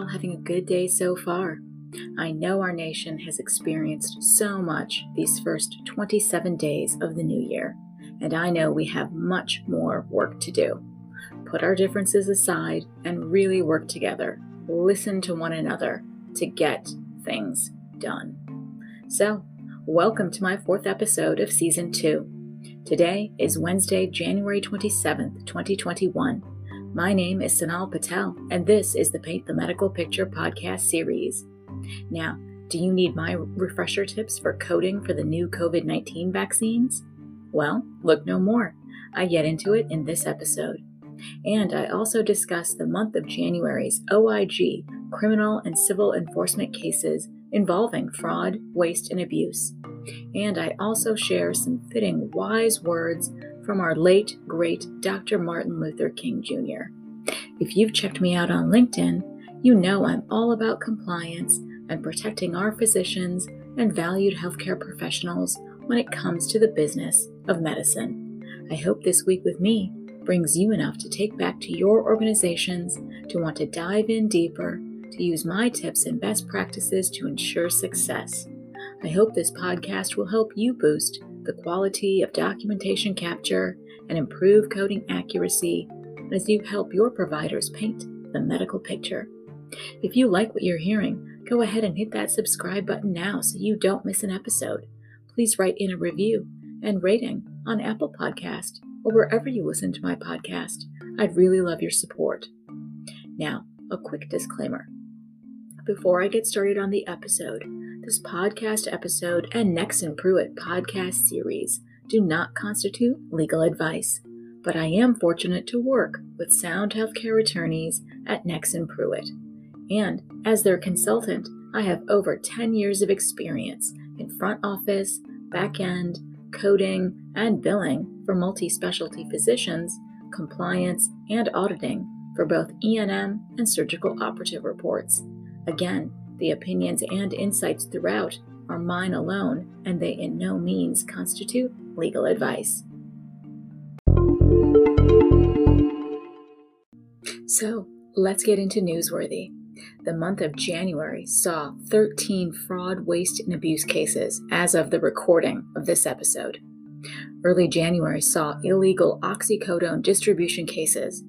All having a good day so far. I know our nation has experienced so much these first 27 days of the new year, and I know we have much more work to do. Put our differences aside and really work together, listen to one another to get things done. So, welcome to my fourth episode of season two. Today is Wednesday, January 27th, 2021 my name is Sonal Patel, and this is the Paint the Medical Picture podcast series. Now, do you need my refresher tips for coding for the new COVID 19 vaccines? Well, look no more. I get into it in this episode. And I also discuss the month of January's OIG criminal and civil enforcement cases involving fraud, waste, and abuse. And I also share some fitting wise words from our late, great Dr. Martin Luther King Jr. If you've checked me out on LinkedIn, you know I'm all about compliance and protecting our physicians and valued healthcare professionals when it comes to the business of medicine. I hope this week with me brings you enough to take back to your organizations, to want to dive in deeper, to use my tips and best practices to ensure success. I hope this podcast will help you boost the quality of documentation capture and improve coding accuracy as you help your providers paint the medical picture. If you like what you're hearing, go ahead and hit that subscribe button now so you don't miss an episode. Please write in a review and rating on Apple Podcast or wherever you listen to my podcast. I'd really love your support. Now, a quick disclaimer. Before I get started on the episode, this podcast episode and Nexsen Pruet podcast series do not constitute legal advice, but I am fortunate to work with sound healthcare attorneys at Nexsen Pruet. And as their consultant, I have over 10 years of experience in front office, back end, coding, and billing for multi specialty physicians, compliance, and auditing for both E&M and surgical operative reports. Again, the opinions and insights throughout are mine alone, and they in no means constitute legal advice. So, let's get into newsworthy. The month of January saw 13 fraud, waste, and abuse cases as of the recording of this episode. Early January saw illegal oxycodone distribution cases.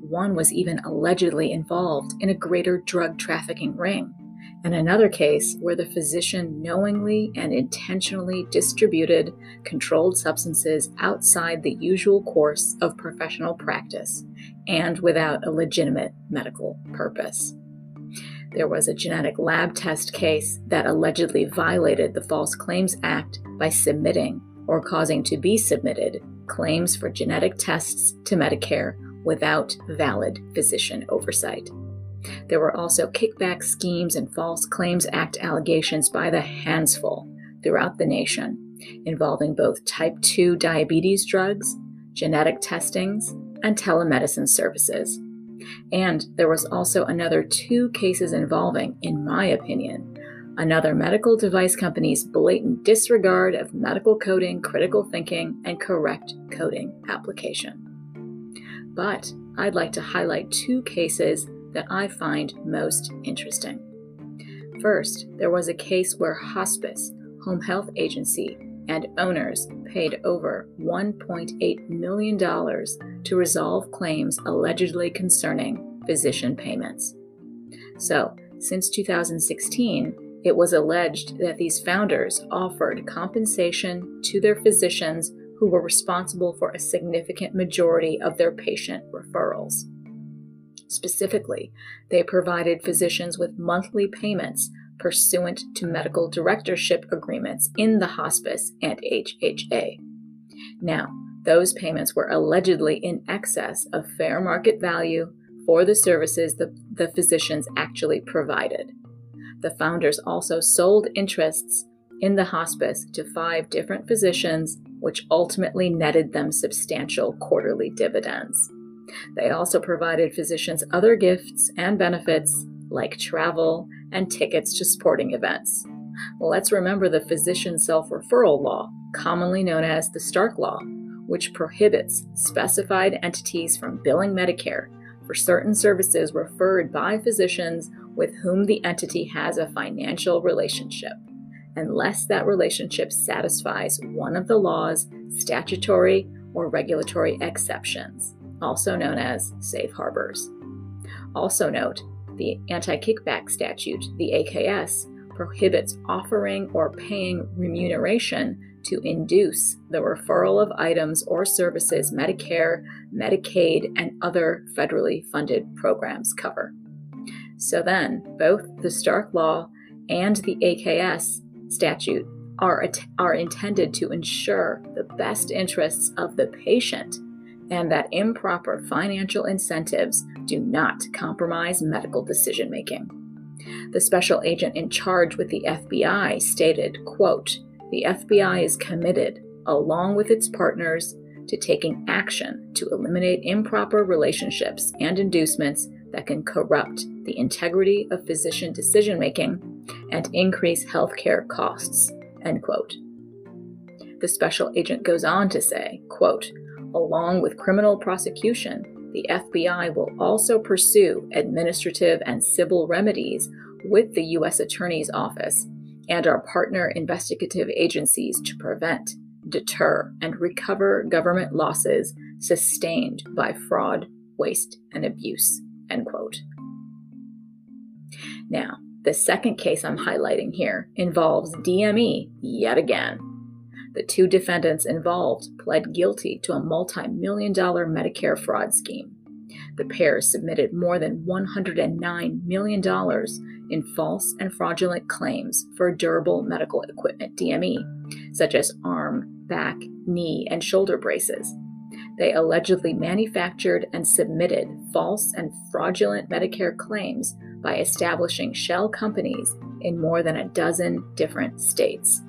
One was even allegedly involved in a greater drug trafficking ring and another case where the physician knowingly and intentionally distributed controlled substances outside the usual course of professional practice and without a legitimate medical purpose. There was a genetic lab test case that allegedly violated the False Claims Act by submitting or causing to be submitted claims for genetic tests to Medicare without valid physician oversight. There were also kickback schemes and False Claims Act allegations by the handsful throughout the nation, involving both type 2 diabetes drugs, genetic testings, and telemedicine services. And there was also another two cases involving, in my opinion, another medical device company's blatant disregard of medical coding, critical thinking, and correct coding application. But I'd like to highlight two cases that I find most interesting. First, there was a case where hospice, home health agency, and owners paid over $1.8 million to resolve claims allegedly concerning physician payments. So, since 2016, it was alleged that these founders offered compensation to their physicians who were responsible for a significant majority of their patient referrals. Specifically, they provided physicians with monthly payments pursuant to medical directorship agreements in the hospice and HHA. Now, those payments were allegedly in excess of fair market value for the services the, the physicians actually provided. The founders also sold interests in the hospice to five different physicians, which ultimately netted them substantial quarterly dividends. They also provided physicians other gifts and benefits like travel and tickets to sporting events. let's remember the physician self referral law, commonly known as the Stark Law, which prohibits specified entities from billing Medicare for certain services referred by physicians with whom the entity has a financial relationship, unless that relationship satisfies one of the law's statutory or regulatory exceptions, also known as safe harbors. Also, note the anti kickback statute, the AKS, prohibits offering or paying remuneration to induce the referral of items or services Medicare, Medicaid, and other federally funded programs cover. So then, both the Stark Law and the AKS statute are, are intended to ensure the best interests of the patient and that improper financial incentives do not compromise medical decision making. The special agent in charge with the FBI stated, quote, "The FBI is committed, along with its partners, to taking action to eliminate improper relationships and inducements that can corrupt the integrity of physician decision making and increase healthcare costs." End quote. The special agent goes on to say, quote, along with criminal prosecution, the FBI will also pursue administrative and civil remedies with the U.S. Attorney's Office and our partner investigative agencies to prevent, deter, and recover government losses sustained by fraud, waste, and abuse. End quote. Now, the second case I'm highlighting here involves DME yet again. The two defendants involved pled guilty to a multi million dollar Medicare fraud scheme. The pair submitted more than $109 million in false and fraudulent claims for durable medical equipment DME, such as arm, back, knee, and shoulder braces. They allegedly manufactured and submitted false and fraudulent Medicare claims by establishing shell companies in more than a dozen different states.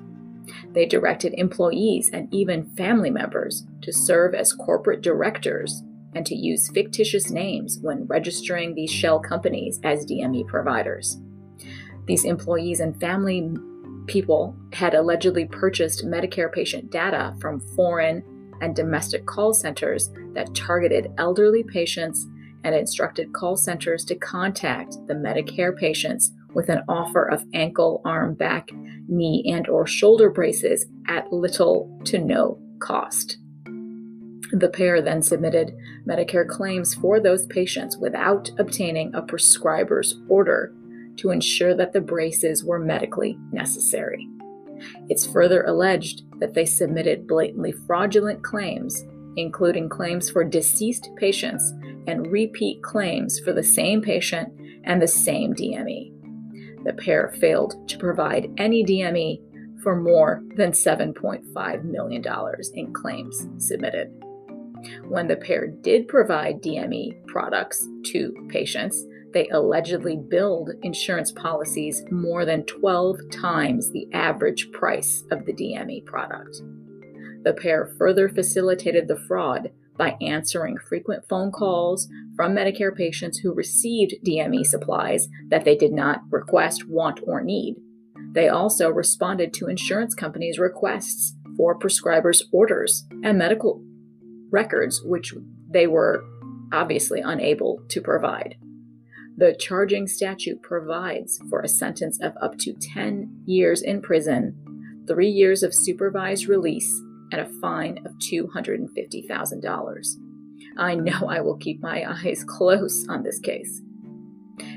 They directed employees and even family members to serve as corporate directors and to use fictitious names when registering these shell companies as DME providers. These employees and family people had allegedly purchased Medicare patient data from foreign and domestic call centers that targeted elderly patients and instructed call centers to contact the Medicare patients with an offer of ankle, arm, back, knee, and or shoulder braces at little to no cost. The pair then submitted Medicare claims for those patients without obtaining a prescriber's order to ensure that the braces were medically necessary. It's further alleged that they submitted blatantly fraudulent claims, including claims for deceased patients and repeat claims for the same patient and the same DME the pair failed to provide any DME for more than $7.5 million in claims submitted. When the pair did provide DME products to patients, they allegedly billed insurance policies more than 12 times the average price of the DME product. The pair further facilitated the fraud by answering frequent phone calls from Medicare patients who received DME supplies that they did not request, want, or need. They also responded to insurance companies' requests for prescribers' orders and medical records, which they were obviously unable to provide. The charging statute provides for a sentence of up to 10 years in prison, three years of supervised release, and a fine of $250,000. I know I will keep my eyes close on this case.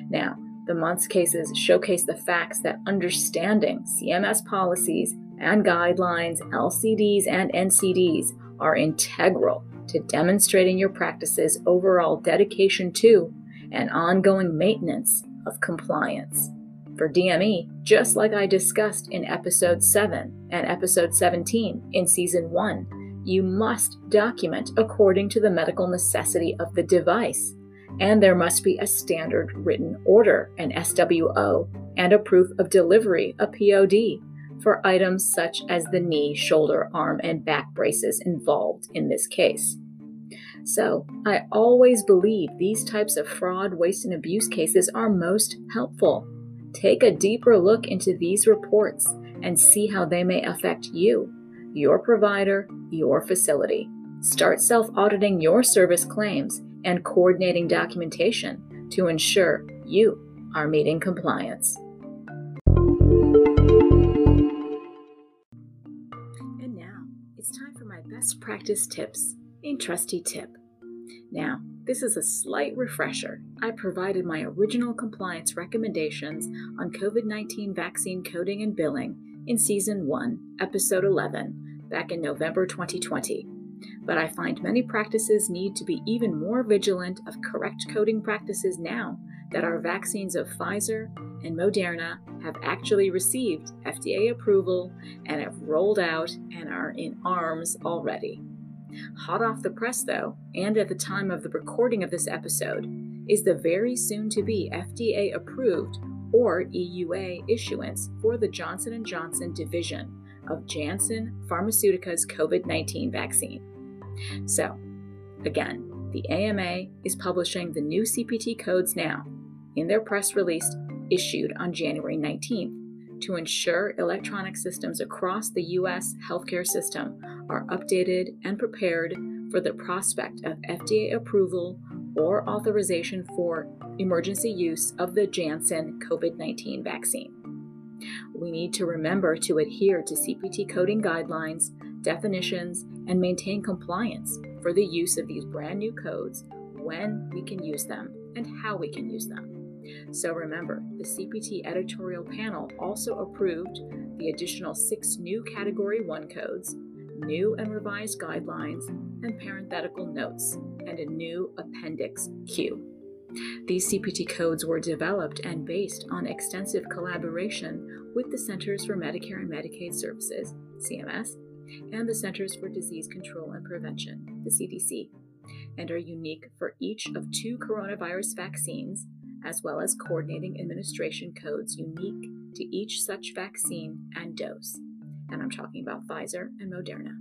Now, the month's cases showcase the facts that understanding CMS policies and guidelines, LCDs, and NCDs are integral to demonstrating your practice's overall dedication to and ongoing maintenance of compliance for DME, just like I discussed in episode 7 and episode 17 in season 1. You must document according to the medical necessity of the device, and there must be a standard written order, an SWO, and a proof of delivery, a POD, for items such as the knee, shoulder, arm, and back braces involved in this case. So, I always believe these types of fraud, waste, and abuse cases are most helpful. Take a deeper look into these reports and see how they may affect you, your provider, your facility. Start self auditing your service claims and coordinating documentation to ensure you are meeting compliance. And now it's time for my best practice tips in Trusty Tip. Now, this is a slight refresher. I provided my original compliance recommendations on COVID 19 vaccine coding and billing in Season 1, Episode 11, back in November 2020. But I find many practices need to be even more vigilant of correct coding practices now that our vaccines of Pfizer and Moderna have actually received FDA approval and have rolled out and are in arms already. Hot off the press, though, and at the time of the recording of this episode, is the very soon to be FDA approved or EUA issuance for the Johnson & Johnson division of Janssen Pharmaceuticas COVID-19 vaccine. So, again, the AMA is publishing the new CPT codes now in their press release issued on January 19th to ensure electronic systems across the U.S. healthcare system are updated and prepared for the prospect of FDA approval or authorization for emergency use of the Janssen COVID 19 vaccine. We need to remember to adhere to CPT coding guidelines, definitions, and maintain compliance for the use of these brand new codes when we can use them and how we can use them. So remember, the CPT editorial panel also approved the additional six new Category 1 codes, new and revised guidelines, and parenthetical notes, and a new Appendix Q. These CPT codes were developed and based on extensive collaboration with the Centers for Medicare and Medicaid Services, CMS, and the Centers for Disease Control and Prevention, the CDC, and are unique for each of two coronavirus vaccines as well as coordinating administration codes unique to each such vaccine and dose. And I'm talking about Pfizer and Moderna.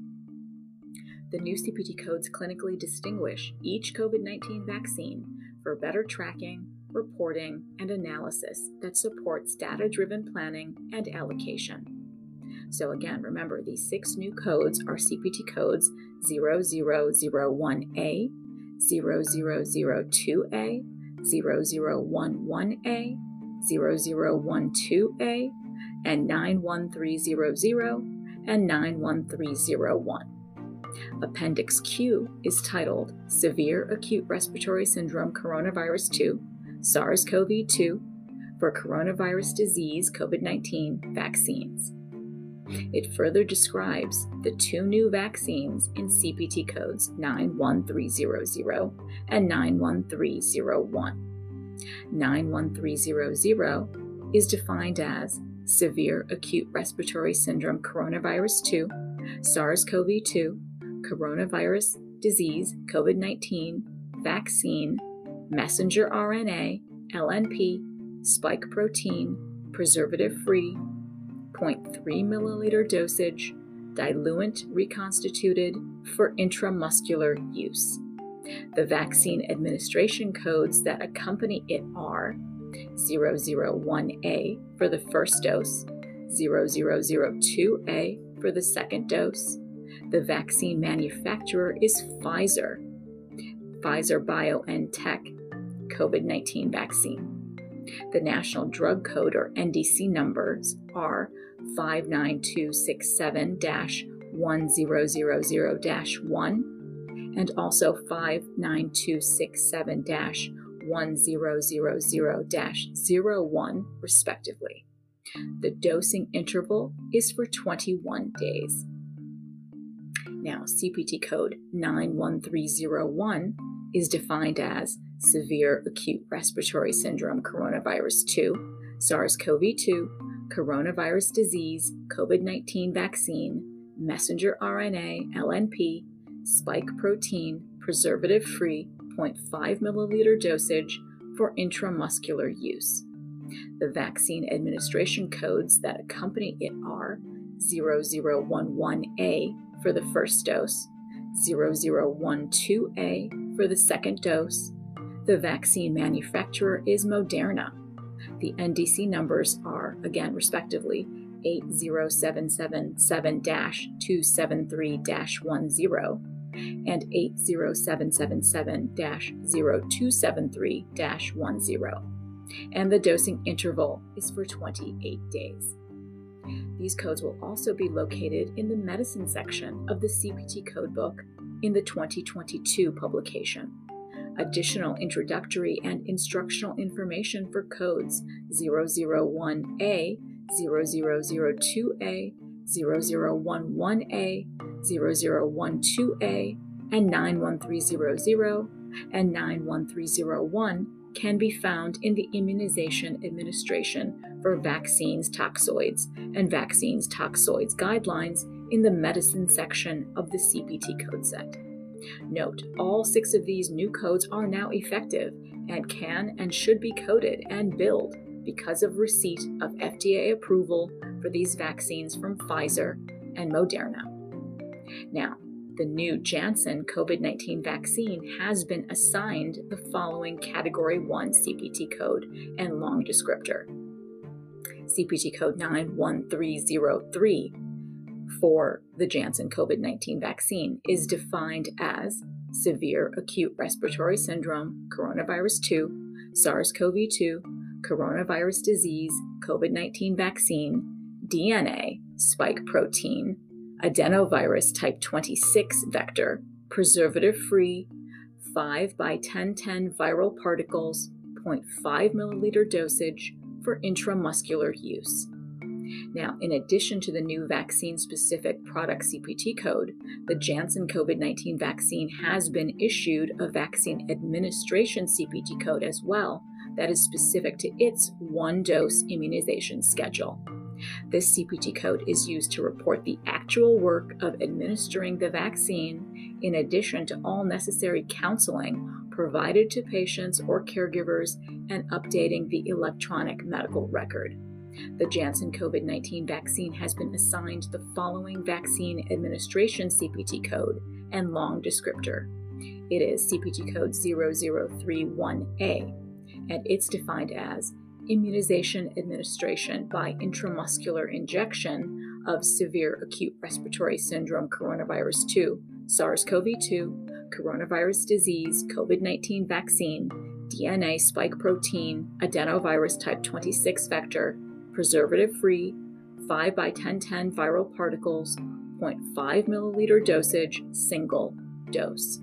The new CPT codes clinically distinguish each COVID 19 vaccine for better tracking, reporting, and analysis that supports data driven planning and allocation. So, again, remember these six new codes are CPT codes 0001A, 0002A, 0011A, 0012A, and 91300 and 91301. Appendix Q is titled Severe Acute Respiratory Syndrome Coronavirus 2, SARS CoV 2, for Coronavirus Disease COVID 19 Vaccines. It further describes the two new vaccines in CPT codes 91300 and 91301. 91300 is defined as severe acute respiratory syndrome coronavirus 2, SARS CoV 2, coronavirus disease COVID 19, vaccine, messenger RNA, LNP, spike protein, preservative free, 0.3 milliliter dosage, diluent reconstituted for intramuscular use. The vaccine administration codes that accompany it are 001A for the first dose, 0002A for the second dose. The vaccine manufacturer is Pfizer, Pfizer BioNTech COVID 19 vaccine. The National Drug Code or NDC numbers are 59267 1000 1 and also 59267 1000 01, respectively. The dosing interval is for 21 days. Now, CPT code 91301 is defined as severe acute respiratory syndrome coronavirus 2, SARS CoV 2, coronavirus disease, COVID 19 vaccine, messenger RNA, LNP, spike protein, preservative free, 0.5 milliliter dosage for intramuscular use. The vaccine administration codes that accompany it are 0011A for the first dose, 0012A for the second dose, the vaccine manufacturer is Moderna. The NDC numbers are, again, respectively, 80777 273 10 and 80777 0273 10. And the dosing interval is for 28 days. These codes will also be located in the medicine section of the CPT codebook in the 2022 publication. Additional introductory and instructional information for codes 001A, 0002A, 0011A, 0012A, and 91300 and 91301 can be found in the Immunization Administration for Vaccines Toxoids and Vaccines Toxoids Guidelines in the Medicine section of the CPT code set. Note, all six of these new codes are now effective and can and should be coded and billed because of receipt of FDA approval for these vaccines from Pfizer and Moderna. Now, the new Janssen COVID 19 vaccine has been assigned the following Category 1 CPT code and long descriptor CPT code 91303 for the Janssen COVID 19 vaccine is defined as severe acute respiratory syndrome, coronavirus 2, SARS CoV 2, coronavirus disease, COVID 19 vaccine, DNA, spike protein, adenovirus type 26 vector, preservative free, 5 by 1010 viral particles, 0.5 milliliter dosage for intramuscular use. Now, in addition to the new vaccine specific product CPT code, the Janssen COVID 19 vaccine has been issued a vaccine administration CPT code as well that is specific to its one dose immunization schedule. This CPT code is used to report the actual work of administering the vaccine, in addition to all necessary counseling provided to patients or caregivers and updating the electronic medical record. The Janssen COVID 19 vaccine has been assigned the following vaccine administration CPT code and long descriptor. It is CPT code 0031A, and it's defined as immunization administration by intramuscular injection of severe acute respiratory syndrome coronavirus 2, SARS CoV 2, coronavirus disease, COVID 19 vaccine, DNA spike protein, adenovirus type 26 vector, preservative free, 5 by 1010 viral particles, 0.5 milliliter dosage, single dose.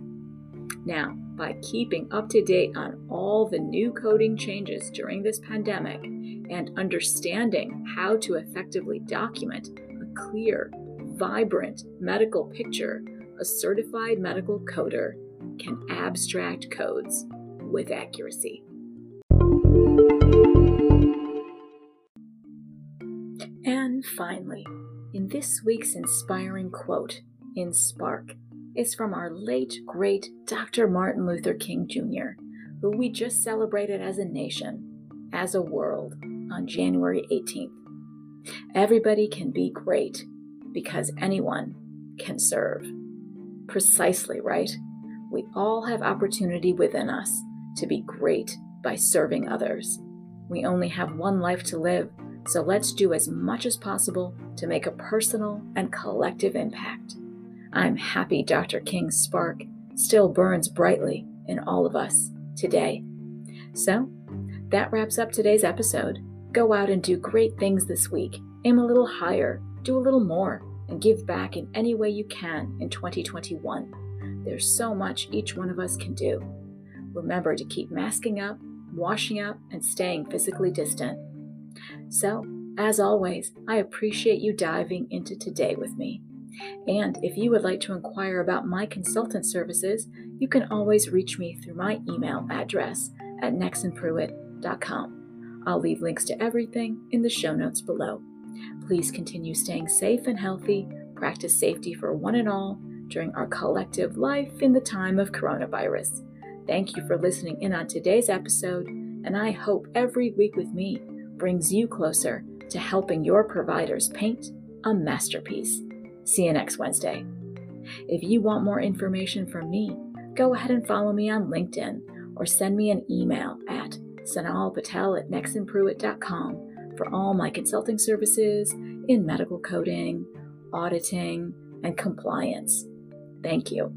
Now, by keeping up to date on all the new coding changes during this pandemic and understanding how to effectively document a clear, vibrant medical picture, a certified medical coder can abstract codes with accuracy. And finally, in this week's inspiring quote in Spark, is from our late, great Dr. Martin Luther King Jr., who we just celebrated as a nation, as a world, on January 18th. Everybody can be great because anyone can serve. Precisely right. We all have opportunity within us to be great by serving others. We only have one life to live, so let's do as much as possible to make a personal and collective impact. I'm happy Dr. King's spark still burns brightly in all of us today. So, that wraps up today's episode. Go out and do great things this week. Aim a little higher, do a little more, and give back in any way you can in 2021. There's so much each one of us can do. Remember to keep masking up, washing up, and staying physically distant. So, as always, I appreciate you diving into today with me. And if you would like to inquire about my consultant services, you can always reach me through my email address at nexsenpruet.com. I'll leave links to everything in the show notes below. Please continue staying safe and healthy, practice safety for one and all during our collective life in the time of coronavirus. Thank you for listening in on today's episode, and I hope every week with me brings you closer to helping your providers paint a masterpiece. See you next Wednesday. If you want more information from me, go ahead and follow me on LinkedIn or send me an email at sonalpatel at nexsenpruet.com for all my consulting services in medical coding, auditing, and compliance. Thank you.